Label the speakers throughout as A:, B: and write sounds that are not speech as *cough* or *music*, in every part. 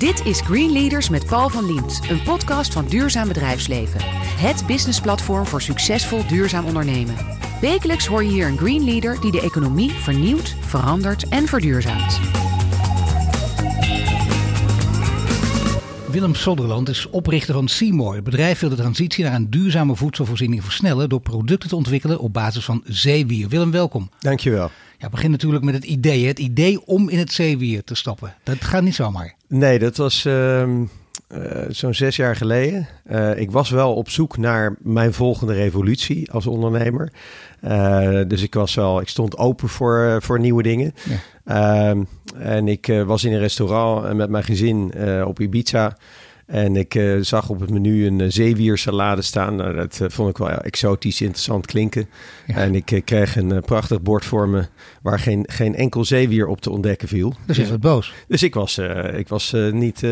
A: Dit is Green Leaders met Paul van Liemt, een podcast van Duurzaam Bedrijfsleven. Het businessplatform voor succesvol duurzaam ondernemen. Wekelijks hoor je hier een Green Leader die de economie vernieuwt, verandert en verduurzaamt.
B: Willem Sodderland is oprichter van Seymour. Het bedrijf wil de transitie naar een duurzame voedselvoorziening versnellen door producten te ontwikkelen op basis van zeewier. Willem, welkom.
C: Dankjewel.
B: Ja, begin natuurlijk met het idee. Het idee om in het zeewier te stappen. Dat gaat niet zomaar.
C: Nee, dat was ehm, eh, zo'n zes jaar geleden. Uh, ik was wel op zoek naar mijn volgende revolutie als ondernemer. Uh, dus ik was wel, ik stond open voor, voor nieuwe dingen. Ja. Ehm, en ik was in een restaurant met mijn gezin op Ibiza. En ik uh, zag op het menu een uh, zeewiersalade staan. Nou, dat uh, vond ik wel exotisch interessant klinken. Ja. En ik kreeg een prachtig bord voor me waar geen, geen enkel zeewier op te ontdekken viel.
B: Dus je was boos.
C: Dus ik was, ik was niet,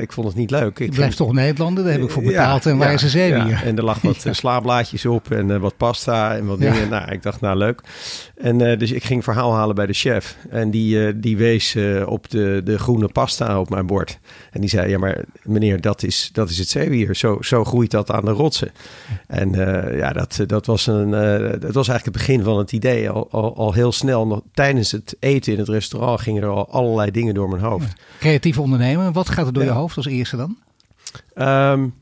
C: ik vond het niet leuk. Ik
B: je blijft toch Nederlander, daar heb ik voor betaald. En waar is een zeewier?
C: En er lag wat *laughs* slaablaadjes op en wat pasta en wat dingen. Nou, ik dacht, nou leuk. En dus ik ging verhaal halen bij de chef. En die, die wees op de, de groene pasta op mijn bord. En die zei, ja maar meneer dat is, dat is het zeewier. Zo, zo groeit dat aan de rotsen. En ja, dat, dat, was een, dat was eigenlijk het begin van het idee. Al, al, al, heel snel, nog tijdens het eten in het restaurant, gingen er al allerlei dingen door mijn hoofd. Ja.
B: Creatief ondernemen, wat gaat er door ja. je hoofd als eerste dan?
C: Um,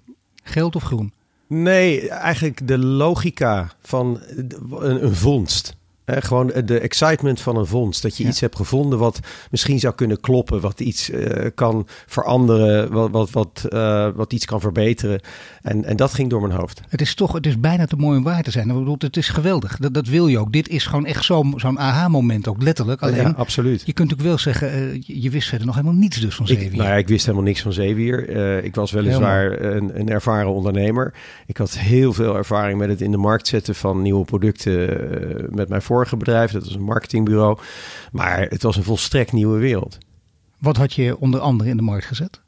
B: Geld of groen?
C: Nee, eigenlijk de logica van een, een vondst. Eh, gewoon de excitement van een vondst. Dat je ja. iets hebt gevonden wat misschien zou kunnen kloppen. Wat iets uh, kan veranderen. Wat, wat, wat, uh, wat iets kan verbeteren. En, en dat ging door mijn hoofd.
B: Het is toch, het is bijna te mooi om waar te zijn. Ik bedoel, het is geweldig. Dat, dat wil je ook. Dit is gewoon echt zo'n zo'n aha-moment ook letterlijk. Alleen,
C: ja, absoluut.
B: Je kunt natuurlijk wel zeggen, je wist verder nog helemaal niets dus van zeewier.
C: Ik, nou ja, ik wist helemaal niks van zeewier. ik was weliswaar een, een ervaren ondernemer. Ik had heel veel ervaring met het in de markt zetten van nieuwe producten met mijn vorige bedrijf. Dat was een marketingbureau. Maar het was een volstrekt nieuwe wereld.
B: Wat had je onder andere in de markt gezet?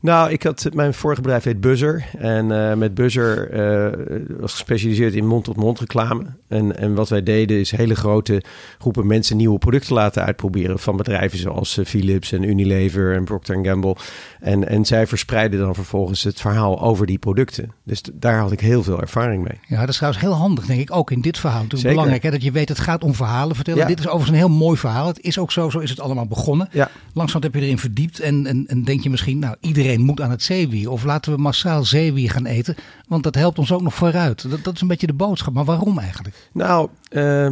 C: Nou, ik had mijn vorige bedrijf heet Buzzer. En uh, met Buzzer uh, was gespecialiseerd in mond-tot-mond reclame. En, en wat wij deden is hele grote groepen mensen nieuwe producten laten uitproberen. Van bedrijven zoals uh, Philips en Unilever en Procter Gamble. En, en zij verspreiden dan vervolgens het verhaal over die producten. Dus daar had ik heel veel ervaring mee.
B: Ja, dat is trouwens heel handig, denk ik, ook in dit verhaal. Het is belangrijk hè, dat je weet, het gaat om verhalen vertellen. Ja. Dit is overigens een heel mooi verhaal. Het is ook zo, zo is het allemaal begonnen.
C: Ja.
B: Langzaam heb je erin verdiept en, en, en denk je misschien, nou, iedereen moet aan het zeewier. Of laten we massaal zeewier gaan eten, want dat helpt ons ook nog vooruit. Dat, dat is een beetje de boodschap. Maar waarom eigenlijk?
C: Nou, uh,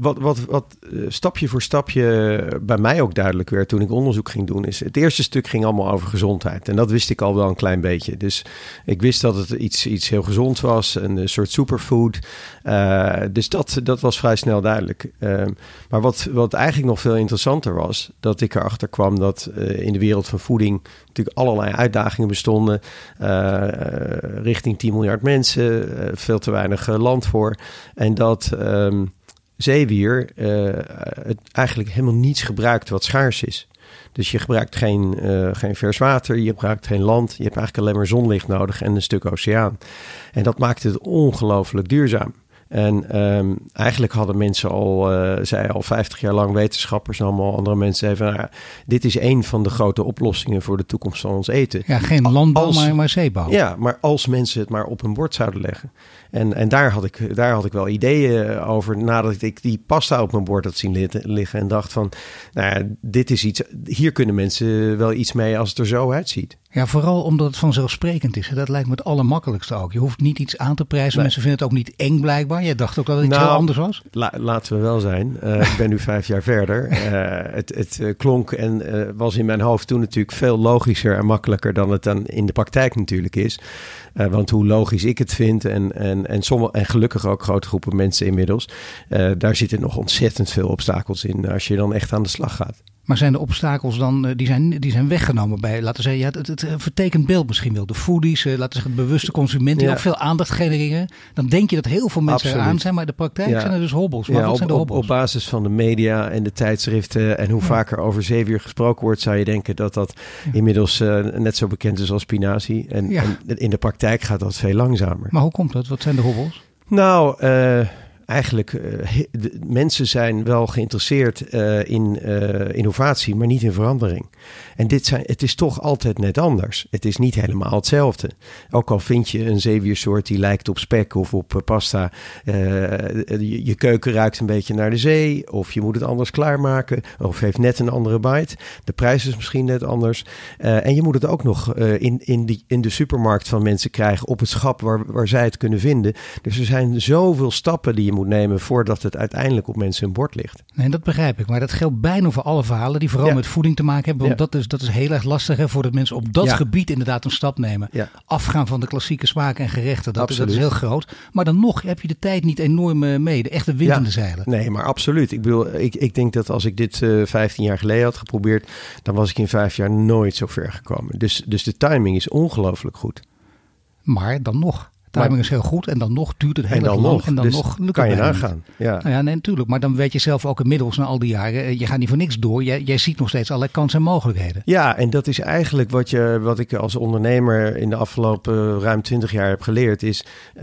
C: wat, wat, wat stapje voor stapje bij mij ook duidelijk werd toen ik onderzoek ging doen, is het eerste stuk ging allemaal over gezondheid. En dat wist ik al wel een klein beetje. Dus ik wist dat het iets, iets heel gezond was, een soort superfood. Uh, dus dat, dat was vrij snel duidelijk. Uh, maar wat, wat eigenlijk nog veel interessanter was, dat ik erachter kwam dat in de wereld van voeding natuurlijk allerlei uitdagingen bestonden. richting 10 miljard mensen, veel te weinig land voor. En dat. Um, zeewier uh, het eigenlijk helemaal niets gebruikt wat schaars is. Dus je gebruikt geen, uh, geen vers water, je gebruikt geen land. Je hebt eigenlijk alleen maar zonlicht nodig en een stuk oceaan. En dat maakt het ongelooflijk duurzaam. En um, eigenlijk hadden mensen al, uh, zij al 50 jaar lang, wetenschappers en allemaal andere mensen, even, nou, dit is een van de grote oplossingen voor de toekomst van ons eten.
B: Ja, geen landbouw, als, maar, maar zeebouw.
C: Ja, maar als mensen het maar op een bord zouden leggen. En, en daar, had ik, daar had ik wel ideeën over nadat ik die pasta op mijn bord had zien liggen. En dacht van, nou ja, dit is iets, hier kunnen mensen wel iets mee als het er zo uitziet.
B: Ja, vooral omdat het vanzelfsprekend is. Dat lijkt me het allermakkelijkste ook. Je hoeft niet iets aan te prijzen. Nee. Mensen vinden het ook niet eng blijkbaar. Jij dacht ook dat het iets
C: nou,
B: heel anders was?
C: La, laten we wel zijn. Uh, ik ben nu vijf jaar verder. Uh, *laughs* het het uh, klonk en was in mijn hoofd toen natuurlijk veel logischer en makkelijker dan het dan in de praktijk natuurlijk is. want hoe logisch ik het vind en, en, en, sommige, en gelukkig ook grote groepen mensen inmiddels. daar zitten nog ontzettend veel obstakels in als je dan echt aan de slag gaat.
B: Maar zijn de obstakels dan, die zijn, die zijn weggenomen bij, laten we zeggen, ja, het, het, het vertekent beeld misschien wel. De foodies, laten we zeggen, bewuste consumenten die ja. ook veel aandacht genereren. Dan denk je dat heel veel mensen
C: Absoluut.
B: eraan zijn, maar in de praktijk ja. zijn er dus hobbels. Maar
C: ja,
B: wat
C: op,
B: zijn de hobbels?
C: Op, op basis van de media en de tijdschriften en hoe vaker over zeewier gesproken wordt, zou je denken dat dat inmiddels uh, net zo bekend is als spinazie. En, en, in de praktijk gaat dat veel langzamer.
B: Maar hoe komt dat? Wat zijn de hobbels?
C: Nou, uh, eigenlijk, uh, mensen zijn wel geïnteresseerd uh, in uh, innovatie, maar niet in verandering. En dit zijn, het is toch altijd net anders. Het is niet helemaal hetzelfde. Ook al vind je een zeewiersoort die lijkt op spek of op pasta. Je, je, keuken ruikt een beetje naar de zee. Of je moet het anders klaarmaken. Of heeft net een andere bite. De prijs is misschien net anders. en je moet het ook nog in, in, die, in de supermarkt van mensen krijgen. Op het schap waar, waar zij het kunnen vinden. Dus er zijn zoveel stappen die je moet nemen voordat het uiteindelijk op mensen hun bord ligt.
B: Nee, dat begrijp ik. Maar dat geldt bijna voor alle verhalen die vooral met voeding te maken hebben. Want dat, is, dat is heel erg lastig hè, voordat mensen op dat gebied inderdaad een stap nemen. Afgaan van de klassieke smaken en gerechten. Dat, dat, is heel groot. Maar dan nog heb je de tijd niet enorm eh, mee. De echte wind in de zeilen.
C: Nee, maar absoluut. Ik, bedoel, ik, ik denk dat als ik dit uh, eh, 15 jaar geleden had geprobeerd, dan was ik in vijf jaar nooit zo ver gekomen. Dus, dus de timing is ongelooflijk goed.
B: Maar dan nog. Timing is heel goed en dan nog duurt het heel lang. Nog, en dan dus nog
C: kan je nagaan. Ja.
B: Nou ja, nee, natuurlijk. Maar dan weet je zelf ook inmiddels na al die jaren, eh, je gaat niet voor niks door. Jij, jij ziet nog steeds allerlei kansen en mogelijkheden.
C: Ja, en dat is eigenlijk wat, je, wat ik als ondernemer in de afgelopen ruim 20 jaar heb geleerd. Is uh,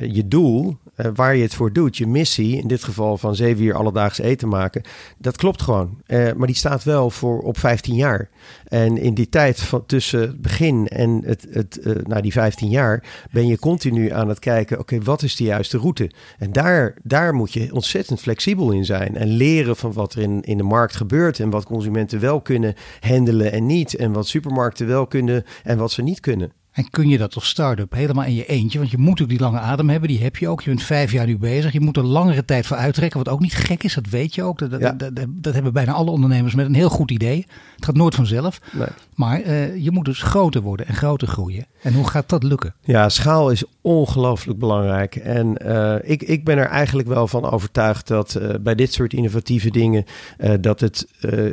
C: je doel, uh, waar je het voor doet, je missie, in dit geval van zeven uur alledaags eten maken. Dat klopt gewoon. Uh, maar die staat wel voor op 15 jaar. En in die tijd van tussen het begin en het, het, uh, die 15 jaar ben je continu aan het kijken, oké, wat is de juiste route? En daar, daar moet je ontzettend flexibel in zijn en leren van wat er in, in de markt gebeurt en wat consumenten wel kunnen handelen en niet. En wat supermarkten wel kunnen en wat ze niet kunnen.
B: En kun je dat als start-up helemaal in je eentje? Want je moet ook die lange adem hebben, die heb je ook. Je bent vijf jaar nu bezig. Je moet er langere tijd voor uittrekken, wat ook niet gek is, dat weet je ook. Dat, dat, dat, dat hebben bijna alle ondernemers met een heel goed idee. Het gaat nooit vanzelf. Nee. Maar uh, je moet dus groter worden en groter groeien. En hoe gaat dat lukken?
C: Ja, schaal is ongelooflijk belangrijk. En uh, ik, ik ben er eigenlijk wel van overtuigd dat uh, bij dit soort innovatieve dingen, dat het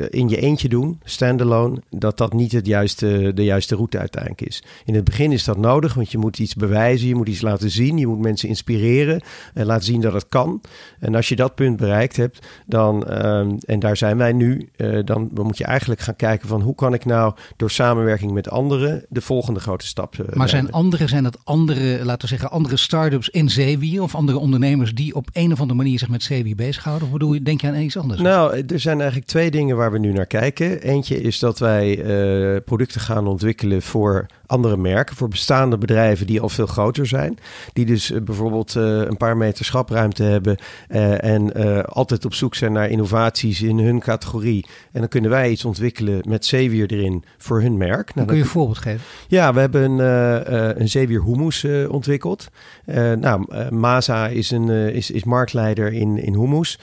C: in je eentje doen, standalone, dat dat niet het juiste, de juiste route uiteindelijk is. In het begin is dat nodig, want je moet iets bewijzen, je moet iets laten zien, je moet mensen inspireren en laten zien dat het kan. En als je dat punt bereikt hebt, dan, ehm, en daar zijn wij nu, dan, dan moet je eigenlijk gaan kijken van hoe kan ik nou door samenwerking met anderen de volgende grote stap
B: uh, Maar zijn andere, zijn dat andere, laten we zeggen, andere start-ups in zeewier of andere ondernemers die op een of andere manier zich met zeewier bezighouden? Of bedoel je, denk je aan iets anders?
C: Nou, er zijn eigenlijk twee dingen waar we nu naar kijken. Eentje is dat wij uh, producten gaan ontwikkelen voor andere merken, voor bestaande bedrijven die al veel groter zijn. Die dus uh, bijvoorbeeld uh, een paar meter schapruimte hebben uh, en altijd op zoek zijn naar innovaties in hun categorie. En dan kunnen wij iets ontwikkelen met zeewier erin voor hun merk.
B: Nou, kun je een voorbeeld geven?
C: Ja, we hebben een, een zeewier hummus ontwikkeld. nou, Maza is, een, is, is marktleider in, in hummus.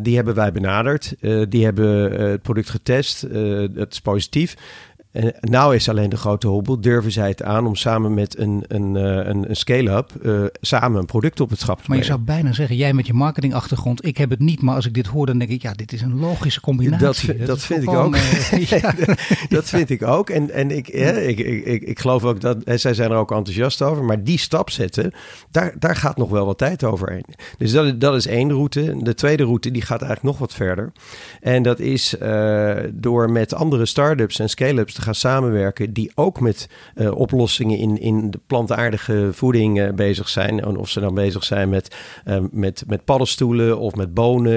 C: die hebben wij benaderd. die hebben het product getest. het is positief. En nou is alleen de grote hobbel, durven zij het aan om samen met een, een, eh, een, een scale-up uh, samen een product op het schap te
B: brengen. Maar je zou bijna zeggen, jij met je marketingachtergrond, ik heb het niet, maar als ik dit hoor, dan denk ik, ja, dit is een logische combinatie.
C: Dat, dat, vind ik ook. *laughs* *laughs* Uh, ja, dat vind ik ook. En, en ik, ja, ik, ik, ik, ik geloof ook dat, zij zijn er ook enthousiast over, maar die stap zetten, daar, daar gaat nog wel wat tijd overheen. Dus dat, dat is één route. De tweede route, die gaat eigenlijk nog wat verder. En dat is uh, door met andere start-ups en scale-ups gaan samenwerken die ook met uh, oplossingen in, in de plantaardige voeding uh, bezig zijn. En of ze dan bezig zijn met, uh, met, met paddenstoelen of met bonen.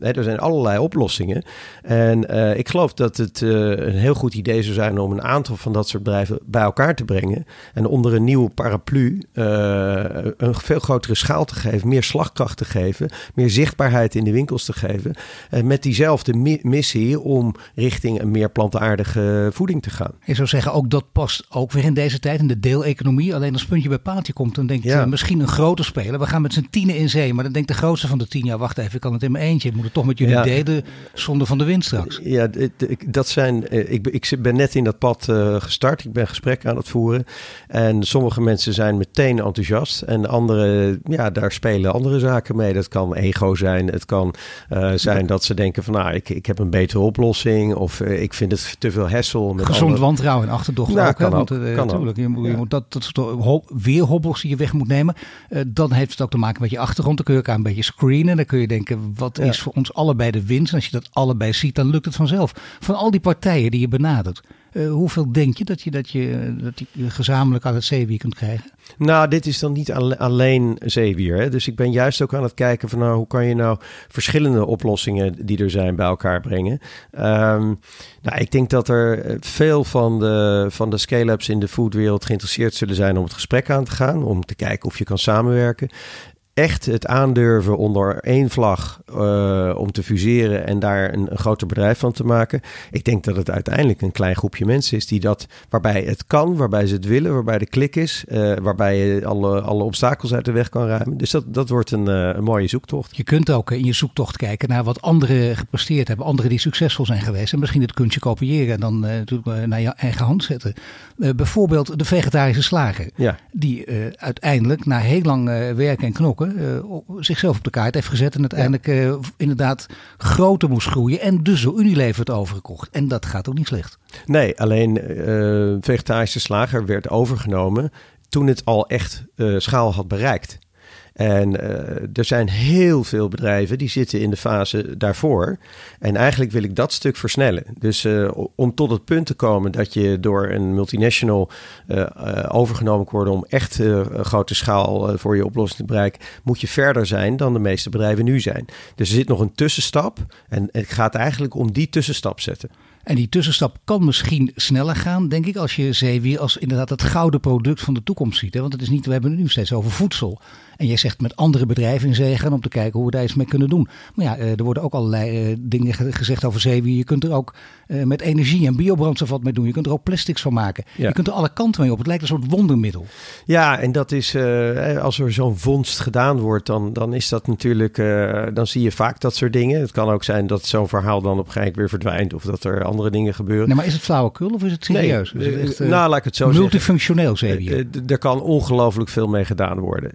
C: Hè, er zijn allerlei oplossingen. En ik geloof dat het een heel goed idee zou zijn om een aantal van dat soort bedrijven bij elkaar te brengen. En onder een nieuwe paraplu een veel grotere schaal te geven, meer slagkracht te geven, meer zichtbaarheid in de winkels te geven. met diezelfde mi missie om richting een meer plantaardige voeding te gaan.
B: Je zou zeggen, ook dat past ook weer in deze tijd, in de deeleconomie. Alleen als puntje bij paaltje komt, dan denkt ja. misschien een grote speler. We gaan met z'n tienen in zee. Maar dan denkt de grootste van de tien, ja wacht even, ik kan het in mijn eentje. Ik moet het toch met jullie delen, zonder van de wind straks.
C: Ja, dat zijn, eh, ik, ik ben net in dat pad uh, gestart. Ik ben gesprekken aan het voeren. En sommige mensen zijn meteen enthousiast. En andere, ja, daar spelen andere zaken mee. Dat kan ego zijn. Het kan zijn dat ze denken van, nou, ik, ik heb een betere oplossing. Of ik vind het te veel hassle
B: met Gezond wantrouwen en achterdocht nou, ook. Kan Want, uh, kan natuurlijk, je, moet, ja. je moet dat, dat soort weer hobbels die je weg moet nemen. Uh, dan heeft het ook te maken met je achtergrond. Dan kun je elkaar een beetje screenen. Dan kun je denken, wat ja. is voor ons allebei de winst? En als je dat allebei ziet, dan lukt het vanzelf. Van al die partijen die je benadert. Hoeveel denk je dat je, dat je dat je gezamenlijk aan het zeewier kunt krijgen?
C: Nou, dit is dan niet alleen zeewier. Hè? Dus ik ben juist ook aan het kijken van nou, hoe kan je nou verschillende oplossingen die er zijn bij elkaar brengen. Um, nou, ik denk dat er veel van de, van de scale-ups in de foodwereld geïnteresseerd zullen zijn om het gesprek aan te gaan. Om te kijken of je kan samenwerken echt het aandurven onder één vlag uh, om te fuseren en daar een, een, groter bedrijf van te maken. Ik denk dat het uiteindelijk een klein groepje mensen is die dat, waarbij het kan, waarbij ze het willen, waarbij de klik is, uh, waarbij je alle, alle obstakels uit de weg kan ruimen. Dus dat, dat wordt een, uh, een mooie zoektocht.
B: Je kunt ook in je zoektocht kijken naar wat anderen gepresteerd hebben, anderen die succesvol zijn geweest en misschien het kunstje kopiëren en dan natuurlijk naar je eigen hand zetten. bijvoorbeeld de vegetarische slager, ja. die uiteindelijk na heel lang werken en knokken uh, zichzelf op de kaart heeft gezet. En uiteindelijk uh, inderdaad groter moest groeien. En dus door Unilever het overgekocht. En dat gaat ook niet slecht.
C: Nee, alleen uh, vegetarische slager werd overgenomen toen het al echt schaal had bereikt. En uh, er zijn heel veel bedrijven die zitten in de fase daarvoor. En eigenlijk wil ik dat stuk versnellen. Dus uh, om tot het punt te komen dat je door een multinational uh, overgenomen wordt om echt grote schaal voor je oplossing te bereiken, moet je verder zijn dan de meeste bedrijven nu zijn. Dus er zit nog een tussenstap. En het gaat eigenlijk om die tussenstap zetten.
B: En die tussenstap kan misschien sneller gaan, denk ik, als je zeewier als inderdaad het gouden product van de toekomst ziet. Hè? Want het is niet, we hebben het nu steeds over voedsel. En jij zegt met andere bedrijven in zee gaan om te kijken hoe we daar iets mee kunnen doen. Maar ja, eh, er worden ook allerlei eh, dingen gezegd over zeewier. Je kunt er ook eh, met energie en biobrandstof wat mee doen. Je kunt er ook plastics van maken. Je kunt er alle kanten mee op. Het lijkt een soort wondermiddel.
C: Ja, en dat is, als er zo'n vondst gedaan wordt, dan, dan is dat natuurlijk, dan zie je vaak dat soort dingen. Het kan ook zijn dat zo'n verhaal dan op een gegeven moment weer verdwijnt. Of dat er andere dingen gebeuren.
B: Nee, maar is het flauwekul of is het serieus?
C: Nee,
B: is het
C: echt, nou, laat ik het zo
B: multifunctioneel zeewier.
C: Multifunctioneel Er kan ongelooflijk veel mee gedaan worden.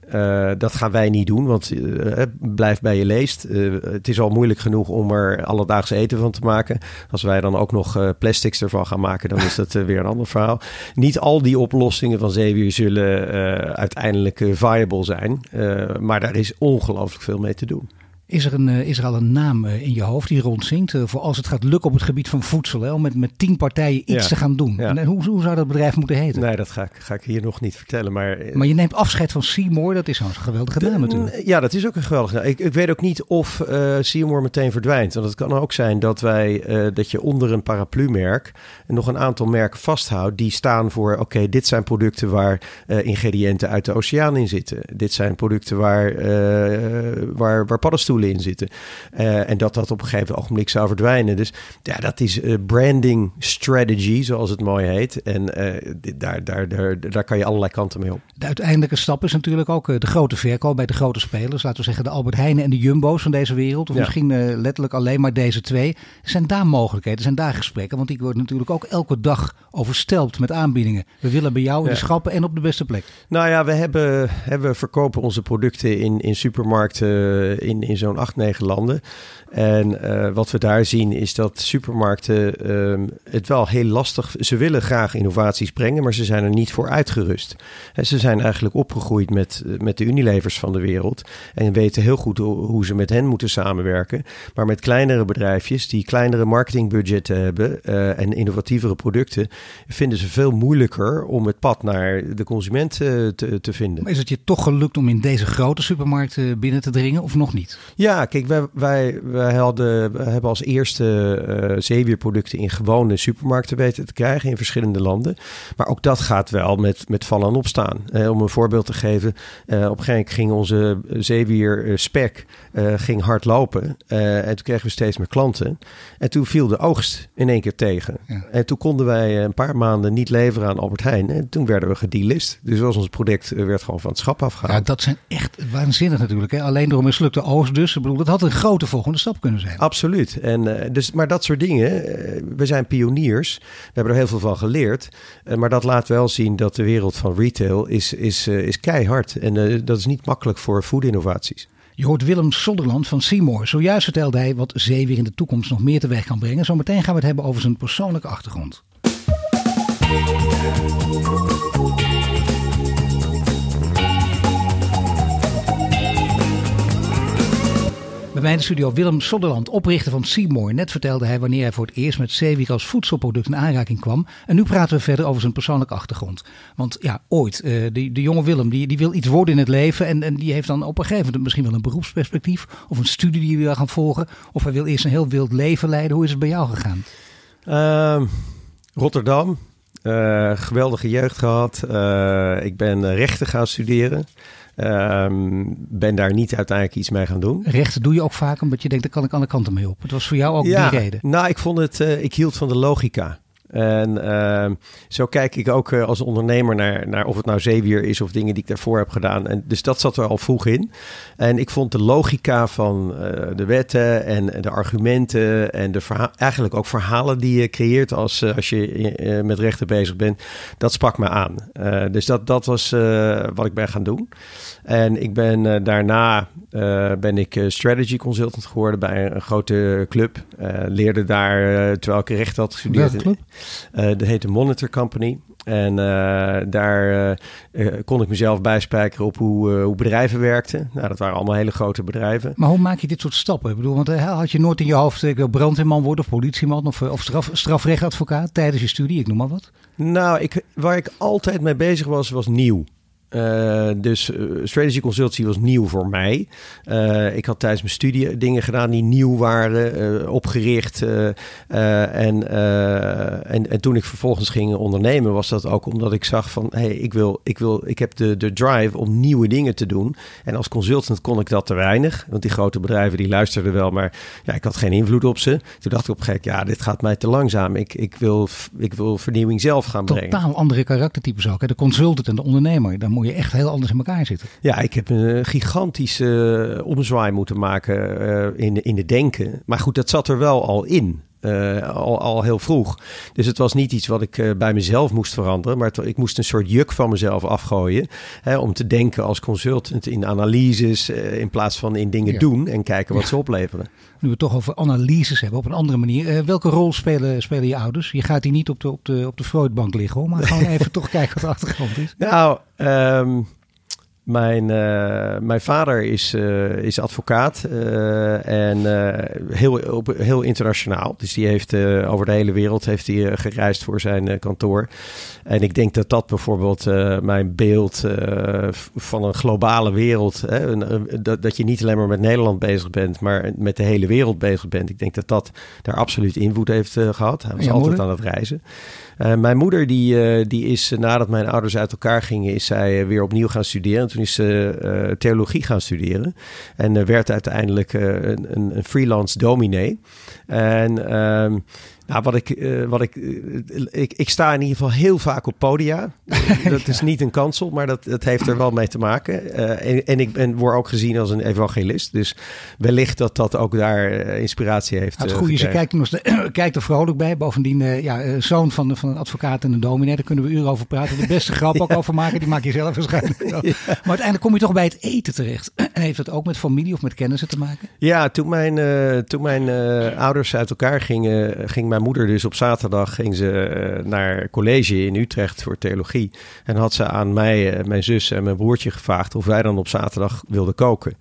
C: Dat gaan wij niet doen, want uh, blijf bij je leest. Het is al moeilijk genoeg om er alledaags eten van te maken. Als wij dan ook nog plastics ervan gaan maken, dan is dat weer een ander verhaal. Niet al die oplossingen van zeewier zullen uiteindelijk viable zijn, maar daar is ongelooflijk veel mee te doen.
B: Is er, een, eh, is er al een naam eh, in je hoofd die rondzinkt uh, voor als het gaat lukken op het gebied van voedsel? Hè, om met, met tien partijen iets te gaan doen. En, hoe, hoe zou dat bedrijf moeten heten?
C: Nee, dat ga ik, ga ik hier nog niet vertellen. Maar,
B: maar je neemt afscheid van Seymour, dat is zo'n geweldige naam natuurlijk.
C: Ja, dat is ook een geweldige naam. Ik, ik weet ook niet of uh, Seymour meteen verdwijnt. Want het kan ook zijn dat, wij, dat je onder een paraplu-merk nog een aantal merken vasthoudt die staan voor: oké, dit zijn producten waar ingrediënten uit de oceaan in zitten. Dit zijn producten waar, waar, waar paddenstoelen in zitten. Uh, en dat dat op een gegeven ogenblik zou verdwijnen. Dus ja, dat is uh, branding strategy, zoals het mooi heet. En uh, daar, daar, daar, daar kan je allerlei kanten mee op.
B: De uiteindelijke stap is natuurlijk ook de grote verkoop bij de grote spelers. Laten we zeggen de Albert Heijnen en de Jumbo's van deze wereld. Of ja. misschien letterlijk alleen maar deze twee. Zijn daar mogelijkheden, zijn daar gesprekken? Want die worden natuurlijk ook elke dag overstelpt met aanbiedingen. We willen bij jou in de schappen en op de beste plek.
C: Nou ja, we hebben, hebben verkopen onze producten in, in supermarkten in, in zo'n zo'n acht, negen landen. En uh, wat we daar zien is dat supermarkten um, het wel heel lastig... Ze willen graag innovaties brengen, maar ze zijn er niet voor uitgerust. En ze zijn eigenlijk opgegroeid met, met de Unilevers van de wereld. En weten heel goed hoe, hoe ze met hen moeten samenwerken. Maar met kleinere bedrijfjes die kleinere marketingbudgetten hebben... Uh, en innovatievere producten... vinden ze veel moeilijker om het pad naar de consument te, te vinden.
B: Maar is het je toch gelukt om in deze grote supermarkten binnen te dringen of nog niet?
C: Ja, kijk, wij, wij, wij, hadden, hebben als eerste uh, zeewierproducten in gewone supermarkten weten te krijgen in verschillende landen. Maar ook dat gaat wel met, met vallen en opstaan. Uh, om een voorbeeld te geven, uh, op een gegeven moment ging onze zeewier spek ging hard lopen. en toen kregen we steeds meer klanten. En toen viel de oogst in één keer tegen. Ja. En toen konden wij een paar maanden niet leveren aan Albert Heijn. En toen werden we gedelist. Dus was ons product werd gewoon van het schap afgehaald.
B: Ja, dat zijn echt waanzinnig natuurlijk. Hè? Alleen door een mislukte oogst dus. Ik bedoel, dat had een grote volgende stap kunnen zijn.
C: Absoluut. En, uh, dus, maar dat soort dingen, uh, we zijn pioniers. We hebben er heel veel van geleerd. Uh, maar dat laat wel zien dat de wereld van retail is, is, is keihard. En dat is niet makkelijk voor foodinnovaties.
B: Je hoort Willem Sonderland van Seymour. Zojuist vertelde hij wat zeewier in de toekomst nog meer teweeg kan brengen. Zometeen gaan we het hebben over zijn persoonlijke achtergrond. Bij mij in studio Willem Sodderland, oprichter van Seymour. Net vertelde hij wanneer hij voor het eerst met zeewier als voedselproduct in aanraking kwam. En nu praten we verder over zijn persoonlijke achtergrond. Want ja, ooit, die, de jonge Willem, die, die wil iets worden in het leven. En, en die heeft dan op een gegeven moment misschien wel een beroepsperspectief. Of een studie die hij wil gaan volgen. Of hij wil eerst een heel wild leven leiden. Hoe is het bij jou gegaan?
C: Uh, Rotterdam. Uh, geweldige jeugd gehad. Uh, ik ben rechten gaan studeren. Um, ben daar niet uiteindelijk iets mee gaan doen.
B: Rechten doe je ook vaak omdat je denkt, daar kan ik aan de kant mee op. Het was voor jou ook
C: ja,
B: die reden.
C: Nou, ik vond het, uh, ik hield van de logica. En uh, zo kijk ik ook uh, als ondernemer naar, naar of het nou zeewier is of dingen die ik daarvoor heb gedaan. En dus dat zat er al vroeg in. En ik vond de logica van uh, de wetten en de argumenten en de eigenlijk ook verhalen die je creëert als, als je met rechten bezig bent, dat sprak me aan. dus dat, dat was wat ik ben gaan doen. En ik ben daarna ben ik strategy consultant geworden bij een, grote club. leerde daar, terwijl ik recht had gestudeerd. Dat heet de Monitor Company. En uh, daar uh, kon ik mezelf bijspijkeren op hoe, hoe, bedrijven werkten. Nou, dat waren allemaal hele grote bedrijven.
B: Maar hoe maak je dit soort stappen? Ik bedoel, want had je nooit in je hoofd, ik wil brandweerman worden of politieman of, of straf, strafrechtadvocaat tijdens je studie, ik noem maar wat?
C: Nou, ik, waar ik altijd mee bezig was, was nieuw. Uh, dus uh, strategy consultancy was nieuw voor mij. Uh, ik had tijdens mijn studie dingen gedaan die nieuw waren, opgericht. En, en, en toen ik vervolgens ging ondernemen, was dat ook omdat ik zag van hey, ik, wil, ik, wil, ik heb de, de drive om nieuwe dingen te doen. En als consultant kon ik dat te weinig. Want die grote bedrijven die luisterden wel, maar ja, ik had geen invloed op ze. Toen dacht ik op een gegeven ja, dit gaat mij te langzaam. Ik, ik, wil, ik wil vernieuwing zelf gaan brengen.
B: Totaal andere karaktertypes ook. Hè? De consultant en de ondernemer. Dan moet je echt heel anders in elkaar zitten.
C: Ja, ik heb een gigantische omzwaai moeten maken uh, in, in de denken. Maar goed, dat zat er wel al in. Uh, al, al heel vroeg. Dus het was niet iets wat ik uh, bij mezelf moest veranderen, maar het, ik moest een soort juk van mezelf afgooien. Hè, om te denken als consultant in analyses uh, in plaats van in dingen ja. doen en kijken wat ja. ze opleveren.
B: Nu we het toch over analyses hebben op een andere manier. welke rol spelen, spelen je ouders? Je gaat hier niet op de, op de, op de Freudbank liggen hoor, maar gewoon *laughs* even toch kijken wat de achtergrond is.
C: Nou, um, mijn, uh, mijn vader is, uh, is advocaat uh, en heel, op, heel internationaal. Dus die heeft over de hele wereld heeft hij, gereisd voor zijn kantoor. En ik denk dat dat bijvoorbeeld mijn beeld van een globale wereld, hè, dat, dat je niet alleen maar met Nederland bezig bent, maar met de hele wereld bezig bent. Ik denk dat dat daar absoluut invloed heeft gehad. Hij was altijd
B: moeder?
C: aan het reizen. Uh, mijn moeder, die, uh, die is uh, nadat mijn ouders uit elkaar gingen, is zij weer opnieuw gaan studeren. Toen is ze theologie gaan studeren. En werd uiteindelijk een, een, een, freelance dominee. En ehm, nou, wat ik, uh, wat ik, uh, ik, ik sta in ieder geval heel vaak op podia. *laughs* dat is niet een kansel, maar dat, dat heeft er wel mee te maken. Uh, en, en ik ben, word ook gezien als een evangelist. Dus wellicht dat dat ook daar inspiratie heeft.
B: Nou, het goede is, je kijkt, er, *clears throat* kijkt er vrolijk bij. Bovendien, ja, zoon van, van een advocaat en een dominee, daar kunnen we uren over praten. De beste grap ook *laughs* over maken, die maak je zelf waarschijnlijk wel. *laughs* Ja. Maar uiteindelijk kom je toch bij het eten terecht. *clears throat* En heeft dat ook met familie of met kennissen te maken?
C: Ja, toen mijn, toen mijn ouders uit elkaar gingen, ging mijn moeder dus op zaterdag ging ze uh, naar college in Utrecht voor theologie. En had ze aan mij, mijn zus en mijn broertje gevraagd of wij dan op zaterdag wilden koken.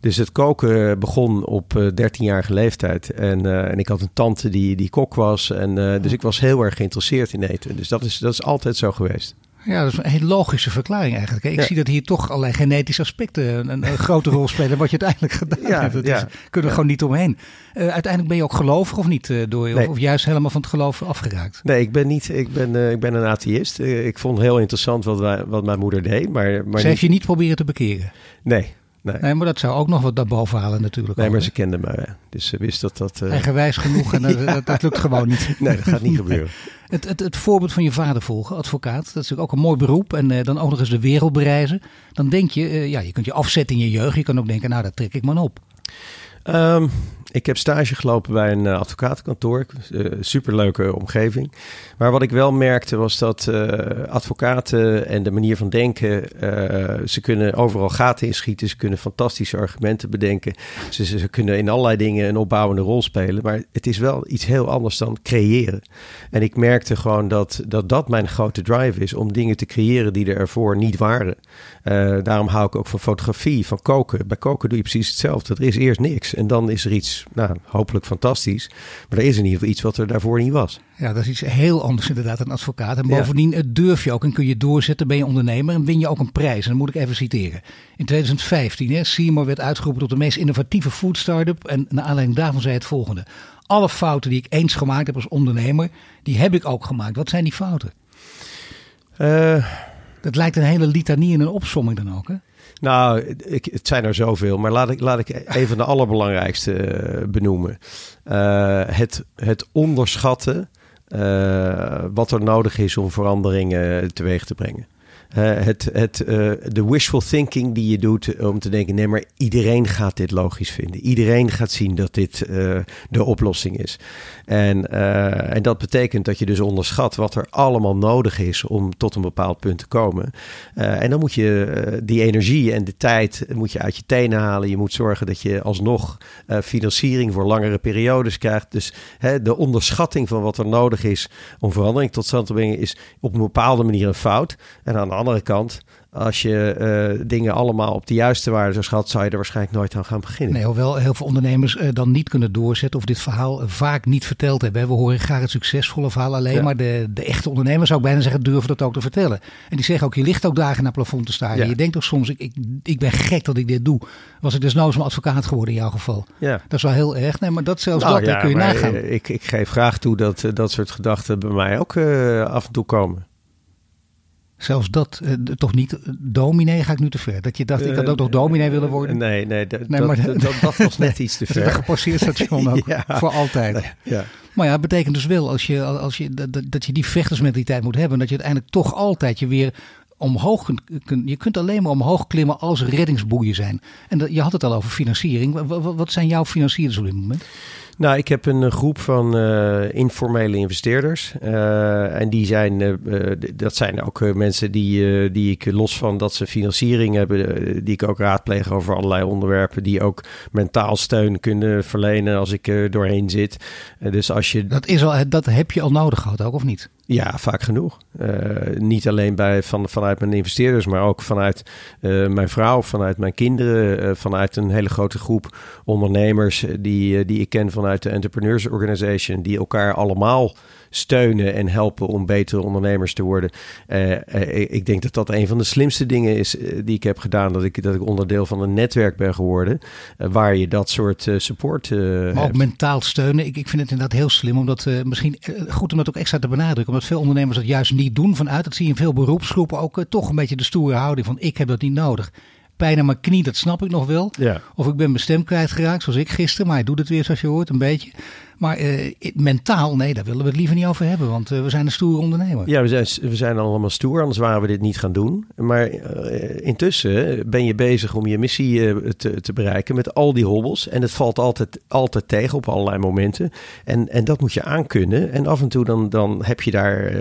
C: Dus het koken begon op uh, 13-jarige leeftijd. En, eh, en ik had een tante die, die kok was. En, eh, dus ik was heel erg geïnteresseerd Dus dat is, dat is altijd zo geweest.
B: Ja, dat is een hele logische verklaring eigenlijk. Ik ja. zie dat hier toch allerlei genetische aspecten een, een, grote rol spelen. Wat je uiteindelijk *laughs* gedaan
C: ja,
B: hebt. Dat
C: ja,
B: is, kunnen we gewoon niet omheen. Uh, uiteindelijk ben je ook gelovig of niet? Uh, door,
C: Nee.
B: of, of juist helemaal van het geloof afgeraakt?
C: Nee, ik ben niet. Ik ben, uh, ik ben een atheïst. Ik vond heel interessant wat, wij, wat mijn moeder deed. Maar, maar
B: Ze heeft je niet proberen te bekeren?
C: Nee. Nee.
B: nee, maar dat zou ook nog wat daarboven halen natuurlijk.
C: Nee,
B: ook,
C: maar ze kende me. Ja. Dus ze wist dat dat... Uh...
B: Eigenwijs genoeg en dat, *laughs* dat, dat, lukt gewoon niet.
C: Nee, dat gaat niet gebeuren. *laughs*
B: Het, het, het, voorbeeld van je vader volgen, advocaat, dat is natuurlijk ook een mooi beroep. En uh, dan ook nog eens de wereld bereizen. Dan denk je, uh, ja, je kunt je afzetten in je jeugd. Je kan ook denken, nou, dat trek ik maar op.
C: Um, Ik heb stage gelopen bij een uh, advocatenkantoor. Uh, superleuke omgeving. Maar wat ik wel merkte was dat uh, advocaten en de manier van denken... ze kunnen overal gaten inschieten. Ze kunnen fantastische argumenten bedenken. Ze, ze, kunnen in allerlei dingen een opbouwende rol spelen. Maar het is wel iets heel anders dan creëren. En ik merkte gewoon dat dat, dat mijn grote drive is... om dingen te creëren die er ervoor niet waren. daarom hou ik ook van fotografie, van koken. Bij koken doe je precies hetzelfde. Er is eerst niks en dan is er iets nou, hopelijk fantastisch. Maar er is in ieder geval iets wat er daarvoor niet was.
B: Ja, dat is iets heel anders inderdaad dan advocaat. En bovendien ja. durf je ook en kun je doorzetten, ben je ondernemer en win je ook een prijs. En dan moet ik even citeren. In 2015, hè, Seymour werd uitgeroepen tot de meest innovatieve food startup. En naar aanleiding daarvan zei het volgende. Alle fouten die ik eens gemaakt heb als ondernemer, die heb ik ook gemaakt. Wat zijn die fouten? Uh, dat lijkt een hele litanie en een opsomming dan ook, hè?
C: Nou, het zijn er zoveel, maar laat ik, laat ik even de allerbelangrijkste eh, benoemen. Uh, het, het onderschatten uh, wat er nodig is om veranderingen teweeg te brengen. Uh, het, het, uh, de wishful thinking die je doet om te denken: nee, maar iedereen gaat dit logisch vinden. Iedereen gaat zien dat dit de oplossing is. En, en dat betekent dat je dus onderschat wat er allemaal nodig is om tot een bepaald punt te komen. en dan moet je die energie en de tijd moet je uit je tenen halen. Je moet zorgen dat je alsnog financiering voor langere periodes krijgt. Dus hè, de onderschatting van wat er nodig is om verandering tot stand te brengen is op een bepaalde manier een fout. En aan de andere kant, als je uh, dingen allemaal op de juiste waarde zou schat, zou je er waarschijnlijk nooit aan gaan beginnen.
B: Nee, hoewel heel veel ondernemers uh, dan niet kunnen doorzetten of dit verhaal vaak niet verteld hebben. We horen graag het succesvolle verhaal alleen, ja. maar de, de echte ondernemers zou ik bijna zeggen durven dat ook te vertellen. En die zeggen ook, je ligt ook dagen naar plafond te staan. Ja. Je denkt toch soms, ik, ik, ik ben gek dat ik dit doe. Was ik desnoods een advocaat geworden in jouw geval. Ja. Dat is wel heel erg. Nee, maar dat zelfs nou, dat, ja, kun je nagaan.
C: Ik, ik geef graag toe dat dat soort gedachten bij mij ook uh, af en toe komen.
B: Zelfs dat, uh, toch niet, dominee ga ik nu te ver. Dat je dacht, ik had ook nog dominee willen worden.
C: Nee, nee, nee maar, dat, dat, dat, was net *laughs* iets te ver.
B: Een gepasseerd station *laughs* ook, ja. voor altijd. Nee, ja. Maar ja, het betekent dus wel, als je, als je, dat, dat je die vechtersmentaliteit moet hebben, dat je uiteindelijk toch altijd je weer omhoog kunt, je kunt alleen maar omhoog klimmen als reddingsboeien zijn. En dat, je had het al over financiering. Wat, wat zijn jouw financiers op dit moment?
C: Nou, ik heb een groep van uh, informele investeerders. Uh, en die zijn, dat zijn ook mensen die, die ik los van dat ze financiering hebben, die ik ook raadpleeg over allerlei onderwerpen, die ook mentaal steun kunnen verlenen als ik er doorheen zit. dus als je.
B: Dat, is al, dat heb je al nodig gehad ook, of niet?
C: Ja, vaak genoeg. niet alleen bij, van, vanuit mijn investeerders, maar ook vanuit mijn vrouw, vanuit mijn kinderen, vanuit een hele grote groep ondernemers die, die ik ken van vanuit de Entrepreneurs Organization, die elkaar allemaal steunen en helpen om betere ondernemers te worden. Uh, ik denk dat dat een van de slimste dingen is uh, die ik heb gedaan. Dat ik, dat ik onderdeel van een netwerk ben geworden. Waar je dat soort support.
B: maar ook mentaal steunen. Ik, ik vind het inderdaad heel slim. Omdat misschien goed om dat ook extra te benadrukken. Omdat veel ondernemers dat juist niet doen vanuit. Dat zie je in veel beroepsgroepen ook toch een beetje de stoere houding van ik heb dat niet nodig pijn aan mijn knie, dat snap ik nog wel. Ja. Of ik ben mijn stem kwijtgeraakt, zoals ik gisteren. Maar hij doet het weer zoals je hoort, een beetje. Maar uh, mentaal, nee, daar willen we het liever niet over hebben. Want uh, we zijn een stoere ondernemer.
C: Ja, we zijn, we zijn allemaal stoer, anders waren we dit niet gaan doen. Maar uh, intussen ben je bezig om je missie te, te, bereiken met al die hobbels. En het valt altijd, altijd tegen op allerlei momenten. En, en dat moet je aankunnen. En af en toe dan, dan heb je daar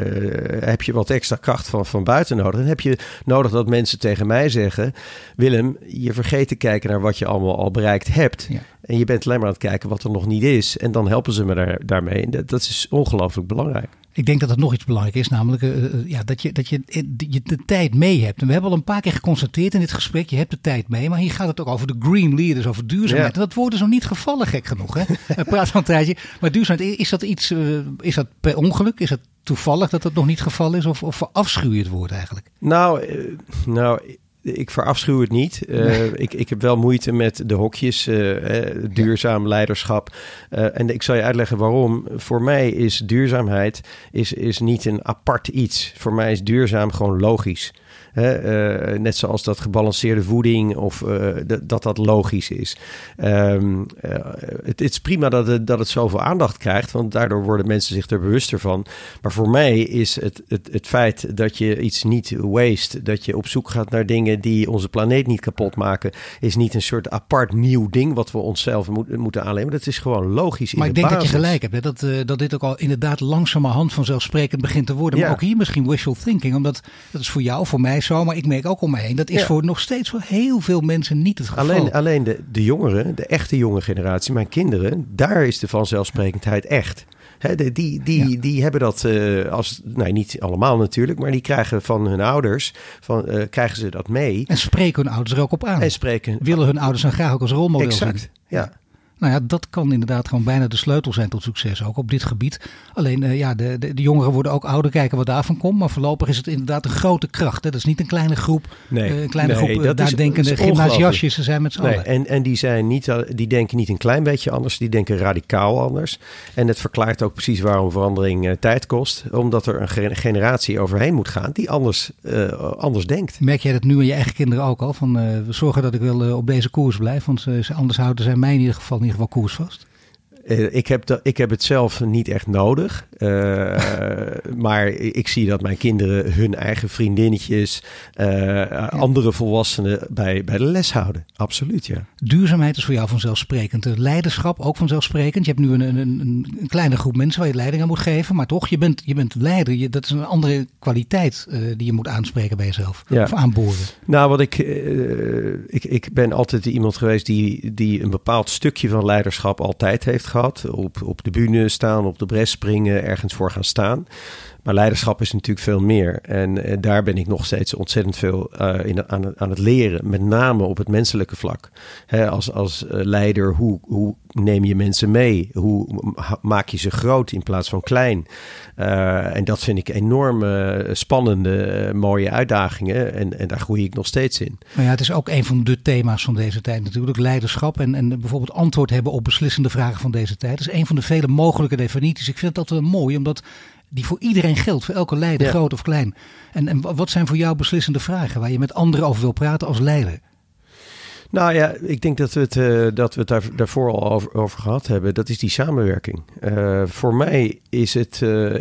C: heb je wat extra kracht van, van buiten nodig. En heb je nodig dat mensen tegen mij zeggen... Willem, je vergeet te kijken naar wat je allemaal al bereikt hebt. Ja. En je bent alleen maar aan het kijken wat er nog niet is. En dan helpen ze me daar, daarmee. En dat, dat is ongelooflijk belangrijk.
B: Ik denk dat er nog iets belangrijk is, namelijk uh, ja, dat, je, dat je, je de tijd mee hebt. En we hebben al een paar keer geconstateerd in dit gesprek, je hebt de tijd mee. Maar hier gaat het ook over de green leaders, over duurzaamheid. En dat woord is nog niet gevallen, gek genoeg. Hè? *laughs* We praten van een tijdje. Maar duurzaamheid, is dat iets, uh, is dat per ongeluk? Is dat toevallig dat dat nog niet het geval is? Of, of verafschuw je het woord eigenlijk?
C: Nou, uh, nou ik verafschuw het niet. Uh, *laughs* ik, ik heb wel moeite met de hokjes, uh, duurzaam leiderschap. Uh, en ik zal je uitleggen waarom. Voor mij is duurzaamheid is, is niet een apart iets. Voor mij is duurzaam gewoon logisch. Uh, net zoals dat gebalanceerde voeding of uh, dat dat logisch is. Um, uh, het, het, is prima dat het, dat het zoveel aandacht krijgt, want daardoor worden mensen zich er bewuster van. Maar voor mij is het, het, het feit dat je iets niet waste, dat je op zoek gaat naar dingen die onze planeet niet kapot maken, is niet een soort apart nieuw ding wat we onszelf moeten aannemen. Dat is gewoon logisch.
B: Maar
C: in
B: ik denk
C: basis.
B: dat je gelijk hebt. Hè? Dat, uh, dat dit ook al inderdaad langzamerhand vanzelfsprekend begint te worden. Maar ook hier misschien wishful thinking. Omdat dat is voor jou, voor mij zo. Maar ik merk ook om me heen. Dat is ja. voor nog steeds voor heel veel mensen niet het geval.
C: Alleen, alleen de, de jongeren, de echte jonge generatie, mijn kinderen, daar is de vanzelfsprekendheid echt. He, die die, die, ja. die hebben dat uh, als, nee, niet allemaal natuurlijk, maar die krijgen van hun ouders, van, uh, krijgen ze dat mee.
B: En spreken hun ouders er ook op aan.
C: En spreken.
B: Willen hun ouders dan graag ook als rolmodel
C: exact,
B: zien.
C: ja.
B: Nou ja, dat kan inderdaad gewoon bijna de sleutel zijn tot succes, ook op dit gebied. Alleen, uh, ja, de, de, de, jongeren worden ook ouder, kijken wat daarvan komt. Maar voorlopig is het inderdaad een grote kracht. Hè? Dat is niet een kleine groep,
C: nee,
B: uh, een kleine
C: nee,
B: groep
C: dat
B: daar denkende gymnasiastjes. Ze zijn met z'n
C: nee,
B: allen.
C: En, en die, zijn niet, die denken niet een klein beetje anders, die denken radicaal anders. En het verklaart ook precies waarom verandering tijd kost. Omdat er een generatie overheen moet gaan die anders, anders denkt.
B: Merk jij dat nu aan je eigen kinderen ook al? Van, we zorgen dat ik wel op deze koers blijf, want anders houden zij mij in ieder geval, in ieder geval koers vast.
C: Uh, ik, heb ik heb het zelf niet echt nodig. Uh, *laughs* maar ik zie dat mijn kinderen hun eigen vriendinnetjes, uh, ja. andere volwassenen bij, bij de les houden. Absoluut, ja.
B: Duurzaamheid is voor jou vanzelfsprekend. Leiderschap ook vanzelfsprekend. Je hebt nu een, een, een, kleine groep mensen waar je leiding aan moet geven. Maar toch, je bent, je bent leider. Je, dat is een andere kwaliteit die je moet aanspreken bij jezelf. Ja. Of aanboren.
C: Nou, wat ik, ik... Ik ben altijd iemand geweest die, die een bepaald stukje van leiderschap altijd heeft Op, op de bühne staan, op de bres springen, ergens voor gaan staan. Maar leiderschap is natuurlijk veel meer. En uh, daar ben ik nog steeds ontzettend veel uh, in, aan, aan, het leren. Met name op het menselijke vlak. Als als uh, leider, hoe, hoe neem je mensen mee? Hoe maak je ze groot in plaats van klein? en dat vind ik enorm spannende, mooie uitdagingen. En, en daar groei ik nog steeds in.
B: Maar ja, het is ook een van de thema's van deze tijd natuurlijk. Leiderschap en, en bijvoorbeeld antwoord hebben op beslissende vragen van deze tijd. Is een van de vele mogelijke definities. Ik vind dat wel mooi, omdat die voor iedereen geldt, voor elke leider,
C: Ja.
B: groot of klein. En, en wat zijn voor jou beslissende vragen waar je met anderen over wil praten als leider?
C: Nou ja, ik denk dat we het, eh, dat we daar, daarvoor al over, over gehad hebben. Dat is die samenwerking. Eh, voor mij is het, eh,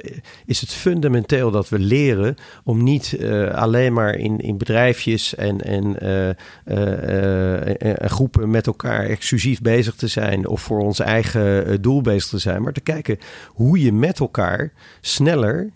C: is het fundamenteel dat we leren om niet alleen maar in, in bedrijfjes en, en groepen met elkaar exclusief bezig te zijn of voor ons eigen doel bezig te zijn, maar te kijken hoe je met elkaar sneller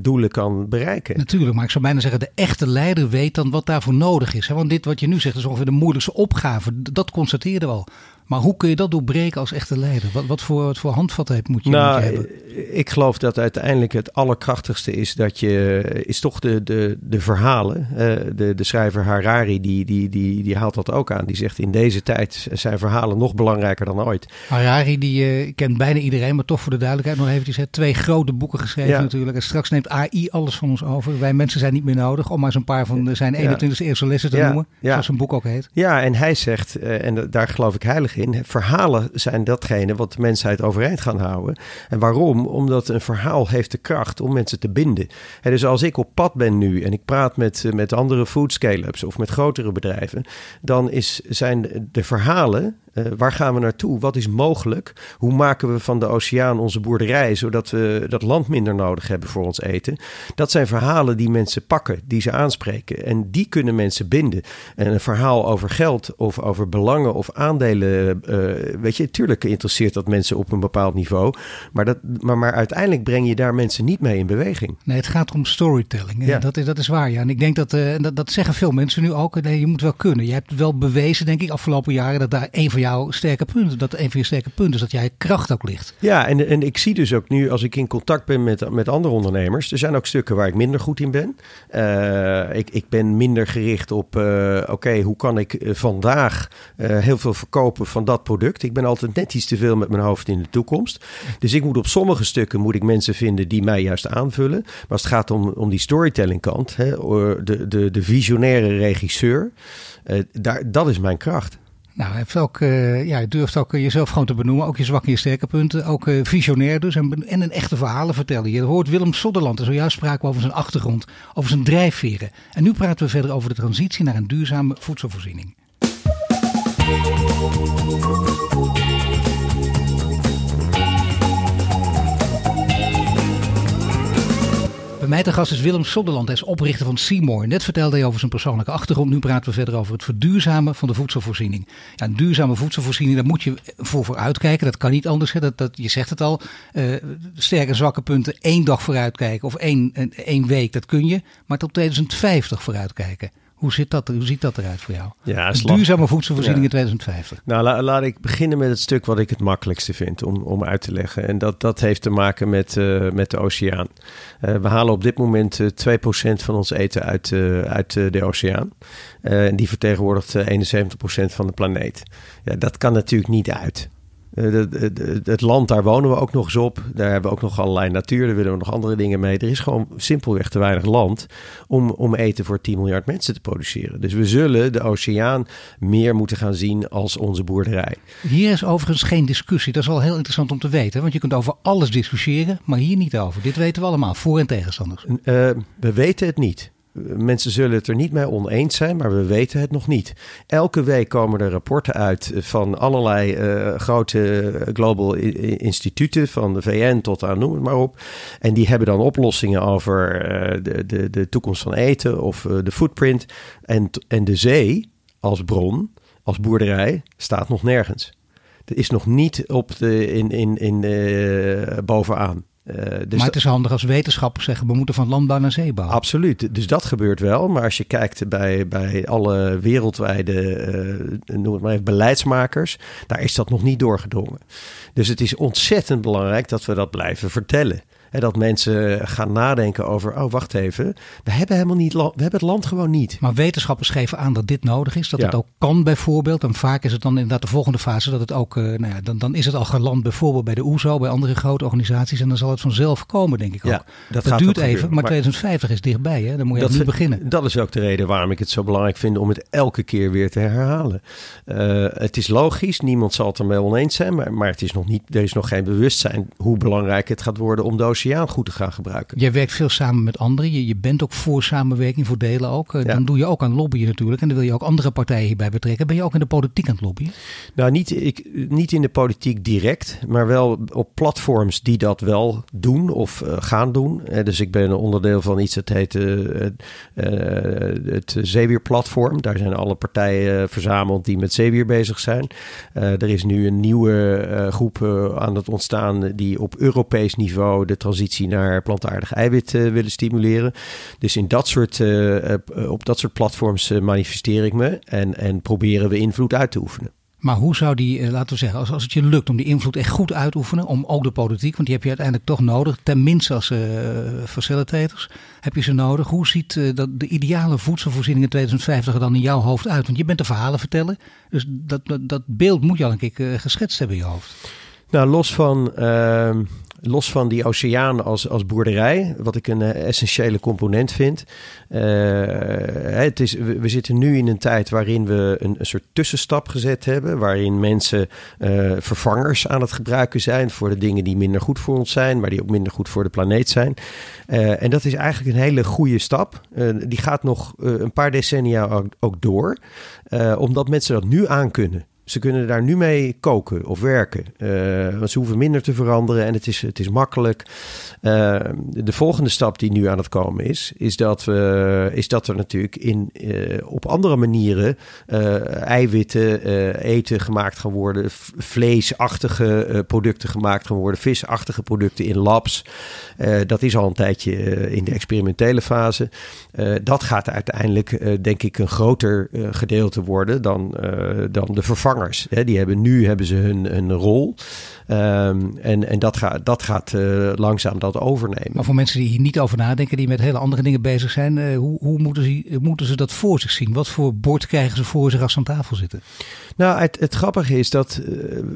C: doelen kan bereiken.
B: Natuurlijk, maar ik zou bijna zeggen, de echte leider weet dan wat daarvoor nodig is. Want dit wat je nu zegt is ongeveer de moeilijkste opgave. Dat constateerde al. Maar hoe kun je dat doorbreken als echte leider? Wat, wat, voor, wat voor handvat heb- moet je, moet
C: Nou,
B: je hebben?
C: ik geloof dat uiteindelijk het allerkrachtigste is dat je is toch de, de, de verhalen. Eh, de, de schrijver Harari die, die, die, die haalt dat ook aan. Die zegt in deze tijd zijn verhalen nog belangrijker dan ooit.
B: Harari, die eh, kent bijna iedereen, maar toch voor de duidelijkheid nog eventjes. hè, Twee grote boeken geschreven
C: Ja.
B: natuurlijk. En straks neemt AI alles van ons over. Wij mensen zijn niet meer nodig, om maar eens een paar van zijn 21e eeuwse lessen te
C: Ja,
B: noemen.
C: ja.
B: Zoals een boek ook heet.
C: Ja, en hij zegt, eh, en da- daar geloof ik heilig verhalen zijn datgene wat de mensheid overeind gaan houden. En waarom? Omdat een verhaal heeft de kracht om mensen te binden. En dus als ik op pad ben nu en ik praat met, eh, met andere food scale-ups of met grotere bedrijven, dan is, zijn de verhalen, eh, waar gaan we naartoe? Wat is mogelijk? Hoe maken we van de oceaan onze boerderij, zodat we dat land minder nodig hebben voor ons eten? Dat zijn verhalen die mensen pakken, die ze aanspreken. En die kunnen mensen binden. En een verhaal over geld of over belangen of aandelen, eh, weet je, tuurlijk interesseert dat mensen op een bepaald niveau. Maar, dat, maar, maar uiteindelijk breng je daar mensen niet mee in beweging.
B: Nee, het gaat om storytelling.
C: Ja.
B: Dat, is, dat is waar, ja. En ik denk dat, eh, dat, dat zeggen veel mensen nu ook. Nee, je moet wel kunnen. Je hebt wel bewezen, denk ik, afgelopen jaren... dat daar een van sterke punten, dat een van je sterke punten is... dat jij kracht ook ligt.
C: Ja, en, en ik zie dus ook nu, als ik in contact ben met, met andere ondernemers, er zijn ook stukken waar ik minder goed in ben. Eh, ik, ik ben minder gericht op, eh, oké, hoe kan ik eh, vandaag heel veel verkopen van dat product? Ik ben altijd net iets te veel met mijn hoofd in de toekomst. Dus ik moet op sommige stukken moet ik mensen vinden die mij juist aanvullen. Maar als het gaat om, om die storytelling kant, hè, de, de, de visionaire regisseur, daar, dat is mijn kracht.
B: Nou, hebt ook, eh, ja, durft ook eh, jezelf gewoon te benoemen. Ook je zwakke en je sterke punten. Ook eh, visionair dus. En, en een echte verhalen vertellen. Je hoort Willem Sodderland. En zojuist spraken we over zijn achtergrond. Over zijn drijfveren. En nu praten we verder over de transitie naar een duurzame voedselvoorziening. Bij mij te gast is Willem Sodderland, hij is oprichter van Seymour. Net vertelde hij over zijn persoonlijke achtergrond. Nu praten we verder over het verduurzamen van de voedselvoorziening. Ja, een duurzame voedselvoorziening, daar moet je voor vooruitkijken. Dat kan niet anders. Hè. Dat, je zegt het al, uh, sterke en zwakke punten één dag vooruitkijken of één, één week, dat kun je. Maar tot 2050 vooruitkijken. Hoe, zit dat, hoe ziet dat eruit voor jou? Ja, duurzame voedselvoorziening in 2050.
C: Nou, laat ik beginnen met het stuk wat ik het makkelijkste vind om, om uit te leggen. En dat, dat heeft te maken met, uh, met de oceaan. Uh, we halen op dit moment uh, eh, 2% van ons eten uit, uit de oceaan. en die vertegenwoordigt 71% van de planeet. Ja, dat kan natuurlijk niet uit. Eh, het land, daar wonen we ook nog eens op. Daar hebben we ook nog allerlei natuur. Daar willen we nog andere dingen mee. Er is gewoon simpelweg te weinig land om, om eten voor 10 miljard mensen te produceren. Dus we zullen de oceaan meer moeten gaan zien als onze boerderij.
B: Hier is overigens geen discussie. Dat is wel heel interessant om te weten. Want je kunt over alles discussiëren, maar hier niet over. Dit weten we allemaal, voor- en tegenstanders. Uh,
C: we weten het niet. Mensen zullen het er niet mee oneens zijn, maar we weten het nog niet. Elke week komen er rapporten uit van allerlei uh, grote global instituten, van de VN tot aan noem het maar op. En die hebben dan oplossingen over uh, de, de, de toekomst van eten of de footprint. En, en de zee als bron, als boerderij, staat nog nergens. Er is nog niet op de, in, in, in, bovenaan.
B: Uh, dus maar het is handig als wetenschappers zeggen, we moeten van landbouw naar zeebouw.
C: Absoluut, dus dat gebeurt wel. Maar als je kijkt bij, bij alle wereldwijde, uh, noem het maar even, beleidsmakers, daar is dat nog niet doorgedrongen. Dus het is ontzettend belangrijk dat we dat blijven vertellen. En dat mensen gaan nadenken over, oh wacht even, we hebben helemaal niet, we hebben het land gewoon niet.
B: Maar wetenschappers geven aan dat dit nodig is, dat het ook kan bijvoorbeeld. En vaak is het dan inderdaad de volgende fase dat het ook, uh, nou ja, dan, dan is het al geland bijvoorbeeld bij de OESO, e bij andere grote organisaties. En dan zal het vanzelf komen, denk ik ook. Ja, dat, dat duurt even, maar, 2050 is dichtbij, hè? dan moet je nu beginnen.
C: Dat is ook de reden waarom ik het zo belangrijk vind om het elke keer weer te herhalen. Uh, het is logisch, niemand zal het ermee oneens zijn, maar, maar het is nog niet, er is nog geen bewustzijn hoe belangrijk het gaat worden om doos oceaan goed te gaan gebruiken.
B: Jij werkt veel samen met anderen. Je, je bent ook voor samenwerking, voor delen ook. Eh, dan doe je ook aan lobbyen natuurlijk. En dan wil je ook andere partijen hierbij betrekken. Ben je ook in de politiek aan het lobbyen?
C: Nou, niet, ik, niet in de politiek direct, maar wel op platforms die dat wel doen of uh, gaan doen. Uh, dus ik ben een onderdeel van iets dat heet het Zeewierplatform. Daar zijn alle partijen verzameld die met zeewier bezig zijn. er is nu een nieuwe groep aan het ontstaan die op Europees niveau de transitie naar plantaardig eiwit uh, willen stimuleren. Dus in dat soort, uh, op dat soort platforms manifesteer ik me en, en proberen we invloed uit te oefenen.
B: Maar hoe zou die, laten we zeggen, als, als het je lukt om die invloed echt goed uit te oefenen, om ook de politiek, want die heb je uiteindelijk toch nodig, tenminste als uh, facilitators, heb je ze nodig. Hoe ziet uh, dat de ideale voedselvoorziening in 2050 er dan in jouw hoofd uit? Want je bent de verhalen vertellen, dus dat, dat, dat beeld moet je al een keer uh, geschetst hebben in je hoofd.
C: Nou, los van ehm, los van die oceaan als, als boerderij, wat ik een uh, essentiële component vind. Uh, het is, we, zitten nu in een tijd waarin we een, een soort tussenstap gezet hebben. Waarin mensen uh, vervangers aan het gebruiken zijn voor de dingen die minder goed voor ons zijn, maar die ook minder goed voor de planeet zijn. en dat is eigenlijk een hele goede stap. die gaat nog een paar decennia ook, ook door, omdat mensen dat nu aan kunnen. Ze kunnen daar nu mee koken of werken. Uh, want ze hoeven minder te veranderen en het is, het is makkelijk. Uh, de volgende stap die nu aan het komen is, is dat, we, is dat er natuurlijk in, uh, op andere manieren eiwitten, eten gemaakt gaan worden, vleesachtige producten gemaakt gaan worden, visachtige producten in labs. dat is al een tijdje in de experimentele fase. dat gaat uiteindelijk, denk ik, een groter gedeelte worden dan, dan de vervanging Hè, die hebben nu hebben ze hun, hun rol. Um, en en dat, gaat dat gaat uh, langzaam dat overnemen.
B: Maar voor mensen die hier niet over nadenken, die met hele andere dingen bezig zijn, uh, hoe, hoe moeten, ze, moeten ze dat voor zich zien? Wat voor bord krijgen ze voor zich als ze aan tafel zitten?
C: Nou, het, het grappige is dat uh,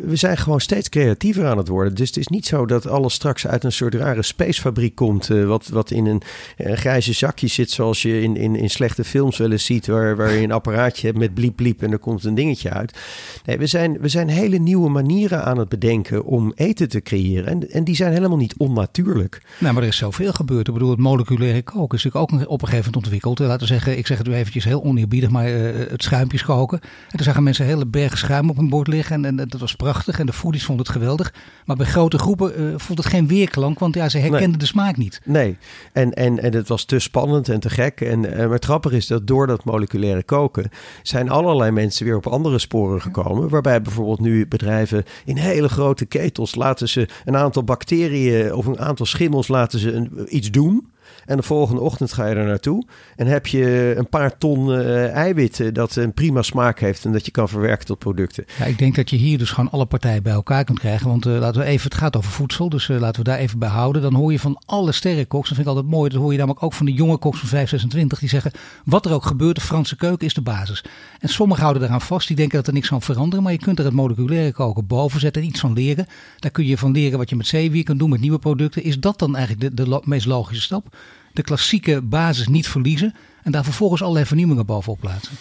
C: we zijn gewoon steeds creatiever aan het worden. Dus het is niet zo dat alles straks uit een soort rare spacefabriek komt, wat, wat in een grijze zakje zit, zoals je in, in, in slechte films wel eens ziet, waar, waar je een apparaatje hebt met bliep bliep en er komt een dingetje uit. Nee, we zijn, we zijn hele nieuwe manieren aan het bedenken gebruiken om eten te creëren. En, en die zijn helemaal niet onnatuurlijk.
B: Nou, maar er is zoveel gebeurd. Ik bedoel, het moleculaire koken is natuurlijk ook op een gegeven moment ontwikkeld. Laten we zeggen, ik zeg het nu eventjes heel oneerbiedig, maar het schuimpjes koken. En toen zagen mensen hele bergen schuim op een bord liggen. En, en, dat was prachtig. En de foodies vonden het geweldig. Maar bij grote groepen vond het geen weerklank, want ja, ze herkenden de smaak niet.
C: Nee, en, en, en het was te spannend en te gek. En, en maar het grappige is dat door dat moleculaire koken zijn allerlei mensen weer op andere sporen gekomen. Waarbij bijvoorbeeld nu bedrijven in hele grote ketels laten ze een aantal bacteriën of een aantal schimmels laten ze een, iets doen. En de volgende ochtend ga je er naartoe. En heb je een paar ton uh, eiwitten dat een prima smaak heeft en dat je kan verwerken tot producten.
B: Ja, ik denk dat je hier dus gewoon alle partijen bij elkaar kunt krijgen. Want uh, laten we even, het gaat over voedsel, dus laten we daar even bij houden. Dan hoor je van alle sterrenkoks, dat vind ik altijd mooi. Dat hoor je namelijk ook van de jonge koks van 526. Die zeggen, wat er ook gebeurt, de Franse keuken is de basis. En sommigen houden eraan vast, die denken dat er niks kan veranderen. Maar je kunt er het moleculaire koken boven zetten en iets van leren. Daar kun je van leren wat je met zeewier kan doen, met nieuwe producten. Is dat dan eigenlijk de meest logische stap? De klassieke basis niet verliezen en daar vervolgens allerlei vernieuwingen bovenop plaatsen?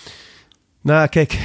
C: Nou, kijk,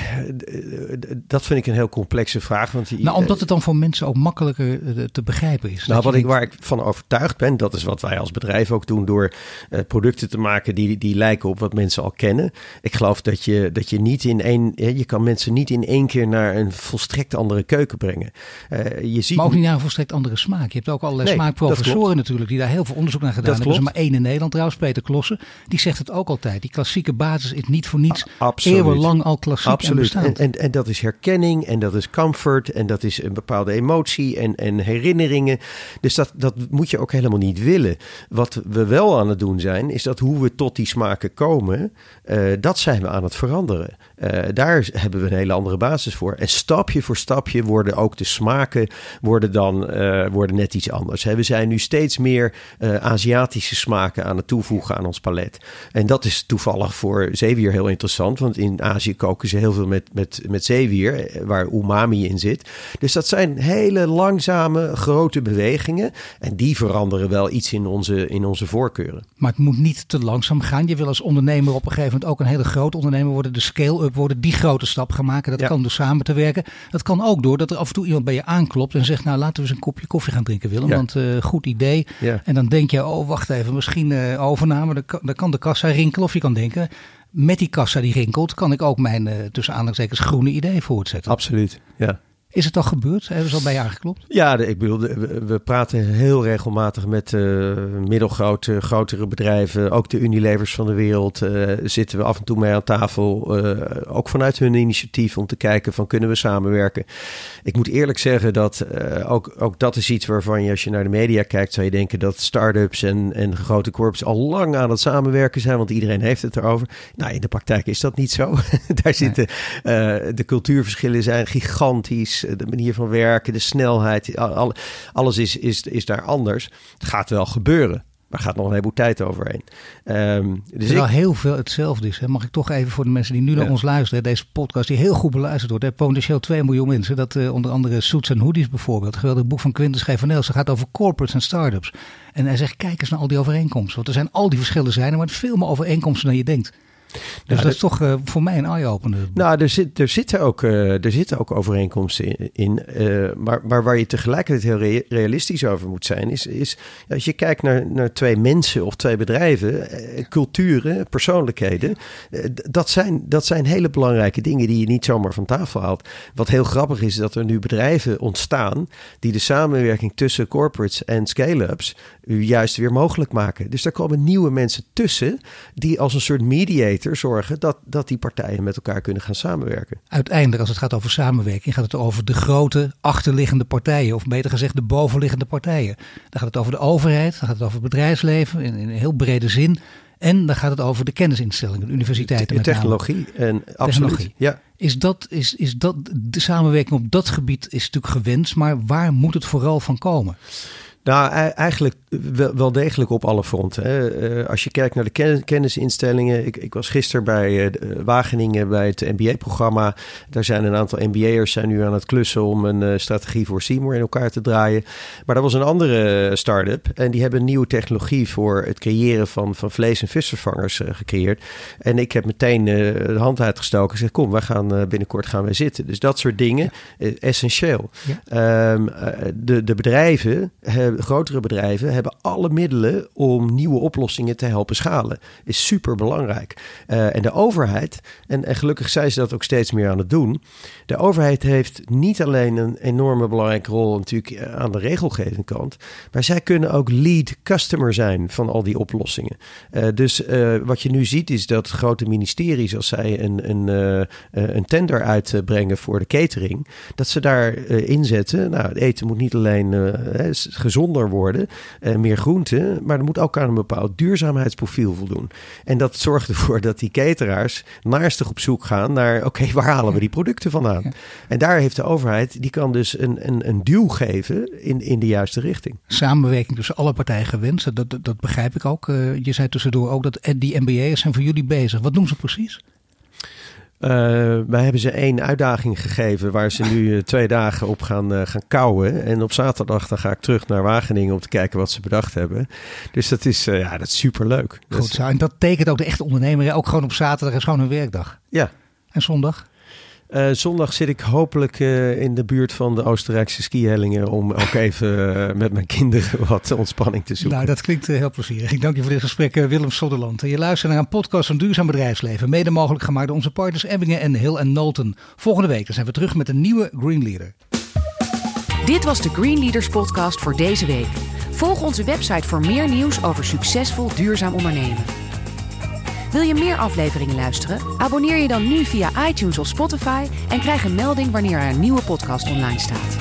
C: dat vind ik een heel complexe vraag. Want
B: nou, omdat het dan voor mensen ook makkelijker eh, te begrijpen is.
C: Nou, wat ik, waar ik van overtuigd ben, dat is wat wij als bedrijf ook doen door uh, producten te maken die, die lijken op wat mensen al kennen. Ik geloof dat je, dat je niet in één, je kan mensen niet in één keer naar een volstrekt andere keuken brengen.
B: Uh, je ziet... Maar ook niet naar een volstrekt andere smaak. Je hebt ook allerlei nee, smaakprofessoren natuurlijk die daar heel veel onderzoek naar gedaan dat hebben. Er is maar één in Nederland trouwens, Peter Klossen. Die zegt het ook altijd. Die klassieke basis is niet voor niets eeuwenlang al klassiek
C: Absoluut.
B: En,
C: en, en, dat is herkenning en dat is comfort en dat is een bepaalde emotie en, en herinneringen. Dus dat, dat moet je ook helemaal niet willen. Wat we wel aan het doen zijn, is dat hoe we tot die smaken komen, uh, dat zijn we aan het veranderen. Uh, daar hebben we een hele andere basis voor. En stapje voor stapje worden ook de smaken worden dan uh, worden net iets anders. He, we zijn nu steeds meer Aziatische smaken aan het toevoegen aan ons palet. En dat is toevallig voor zeewier heel interessant, want in Azië koken ze heel veel met, met, met zeewier, eh, waar umami in zit. Dus dat zijn hele langzame, grote bewegingen. En die veranderen wel iets in onze, in onze voorkeuren.
B: Maar het moet niet te langzaam gaan. Je wil als ondernemer op een gegeven moment ook een hele grote ondernemer worden. De worden, die grote stap gaan maken. Dat kan door samen te werken. Dat kan ook door dat er af en toe iemand bij je aanklopt en zegt... nou, laten we eens een kopje koffie gaan drinken, Willem. Want uh, goed idee. En dan denk je, oh, wacht even, misschien uh, overname. Dan kan, kan de kassa rinkelen of je kan denken met die kassa die rinkelt, kan ik ook mijn uh, tussen aanhalingstekens groene idee voortzetten.
C: Absoluut, ja.
B: Is het al gebeurd? Hebben ze al bij je aangeklopt?
C: Ja, ik bedoel, we, praten heel regelmatig met uh, middelgrote, grotere bedrijven. Ook de Unilevers van de wereld uh, zitten we af en toe mee aan tafel. Uh, ook vanuit hun initiatief om te kijken van kunnen we samenwerken. Ik moet eerlijk zeggen dat ook, ook dat is iets waarvan je als je naar de media kijkt... zou je denken dat start-ups en, en grote corps al lang aan het samenwerken zijn. Want iedereen heeft het erover. Nou, in de praktijk is dat niet zo. *laughs* Daar zitten de cultuurverschillen zijn gigantisch de manier van werken, de snelheid, alles is, is, is daar anders. Het gaat wel gebeuren. Maar gaat nog een heleboel tijd overheen.
B: Um, dus Terwijl heel veel hetzelfde is. Hè. Mag ik toch even voor de mensen die nu naar ons luisteren. Deze podcast die heel goed beluisterd wordt. Hè. Potentieel 2 miljoen mensen. Dat uh, onder andere Suits en Hoodies bijvoorbeeld. Een geweldig boek van Quintus Gevanel. Ze gaat over corporates en startups. En hij zegt kijk eens naar al die overeenkomsten. Want er zijn al die verschillen zijn. Maar veel meer overeenkomsten dan je denkt. Dus dat is toch uh, voor mij een eye-opener.
C: Nou, er, zit, er, zitten ook, uh, er zitten ook overeenkomsten in. Uh, maar, maar waar je tegelijkertijd heel realistisch over moet zijn, is, is als je kijkt naar, naar twee mensen of twee bedrijven, culturen, persoonlijkheden, dat, zijn, dat zijn hele belangrijke dingen die je niet zomaar van tafel haalt. Wat heel grappig is, dat er nu bedrijven ontstaan die de samenwerking tussen corporates en scale-ups juist weer mogelijk maken. Dus daar komen nieuwe mensen tussen die als een soort mediator zorgen dat, dat die partijen met elkaar kunnen gaan samenwerken.
B: Uiteindelijk, als het gaat over samenwerking, gaat het over de grote achterliggende partijen, of beter gezegd de bovenliggende partijen. Dan gaat het over de overheid, dan gaat het over het bedrijfsleven in, in een heel brede zin. En dan gaat het over de kennisinstellingen, de universiteiten.
C: Met technologie en absoluut. Ja.
B: Is dat, is, is dat, de samenwerking op dat gebied is natuurlijk gewenst, maar waar moet het vooral van komen?
C: Nou, eigenlijk wel, degelijk op alle fronten. Hè. Eh, als je kijkt naar de kennisinstellingen. Ik, ik was gisteren bij uh, Wageningen bij het MBA-programma. Daar zijn een aantal MBA'ers zijn nu aan het klussen om een strategie voor Seymour in elkaar te draaien. Maar dat was een andere start-up. En die hebben een nieuwe technologie voor het creëren van, van vlees- en visvervangers gecreëerd. En ik heb meteen de hand uitgestoken en gezegd: Kom, we gaan binnenkort gaan wij zitten. Dus dat soort dingen, essentieel. Ehm, de, de bedrijven hebben grotere bedrijven hebben alle middelen om nieuwe oplossingen te helpen schalen. Is super belangrijk. Uh, en de overheid, en, en gelukkig zijn ze dat ook steeds meer aan het doen. De overheid heeft niet alleen een enorme belangrijke rol natuurlijk eh, aan de regelgeving kant, maar zij kunnen ook lead customer zijn van al die oplossingen. Uh, dus wat je nu ziet is dat grote ministeries, als zij een, een, een tender uitbrengen voor de catering, dat ze daar inzetten. Nou, het eten moet niet alleen gezond worden, uh, meer groente, maar er moet ook aan een bepaald duurzaamheidsprofiel voldoen. En dat zorgt ervoor dat die cateraars naastig op zoek gaan naar, oké, *laughs* waar halen we die producten vandaan? En daar heeft de overheid, die kan dus een, een, een duw geven in, in de juiste richting.
B: Samenwerking tussen alle partijen gewenst, dat, dat, begrijp ik ook. Uh, je zei tussendoor ook dat die MBA's zijn voor jullie bezig. Wat doen ze precies?
C: Uh, wij hebben ze één uitdaging gegeven waar ze nu eh, twee dagen op gaan, uh, gaan kouwen. En op zaterdag dan ga ik terug naar Wageningen om te kijken wat ze bedacht hebben. Dus dat is, ja, dat is superleuk.
B: Goed zo. En dat tekent ook de echte ondernemer. Ook gewoon op zaterdag is gewoon een werkdag.
C: Ja.
B: En zondag?
C: Uh, zondag zit ik hopelijk uh, in de buurt van de Oostenrijkse skihellingen om ook *laughs* even uh, met mijn kinderen *laughs* wat ontspanning te zoeken.
B: Nou, dat klinkt heel plezierig. Ik dank je voor dit gesprek, Willem Sodderland. Je luistert naar een podcast van Duurzaam Bedrijfsleven, mede mogelijk gemaakt door onze partners Ebbingen en Hill en Nolten. Volgende week zijn we terug met een nieuwe Green Leader.
A: Dit was de Green Leaders podcast voor deze week. Volg onze website voor meer nieuws over succesvol duurzaam ondernemen. Wil je meer afleveringen luisteren? Abonneer je dan nu via iTunes of Spotify en krijg een melding wanneer er een nieuwe podcast online staat.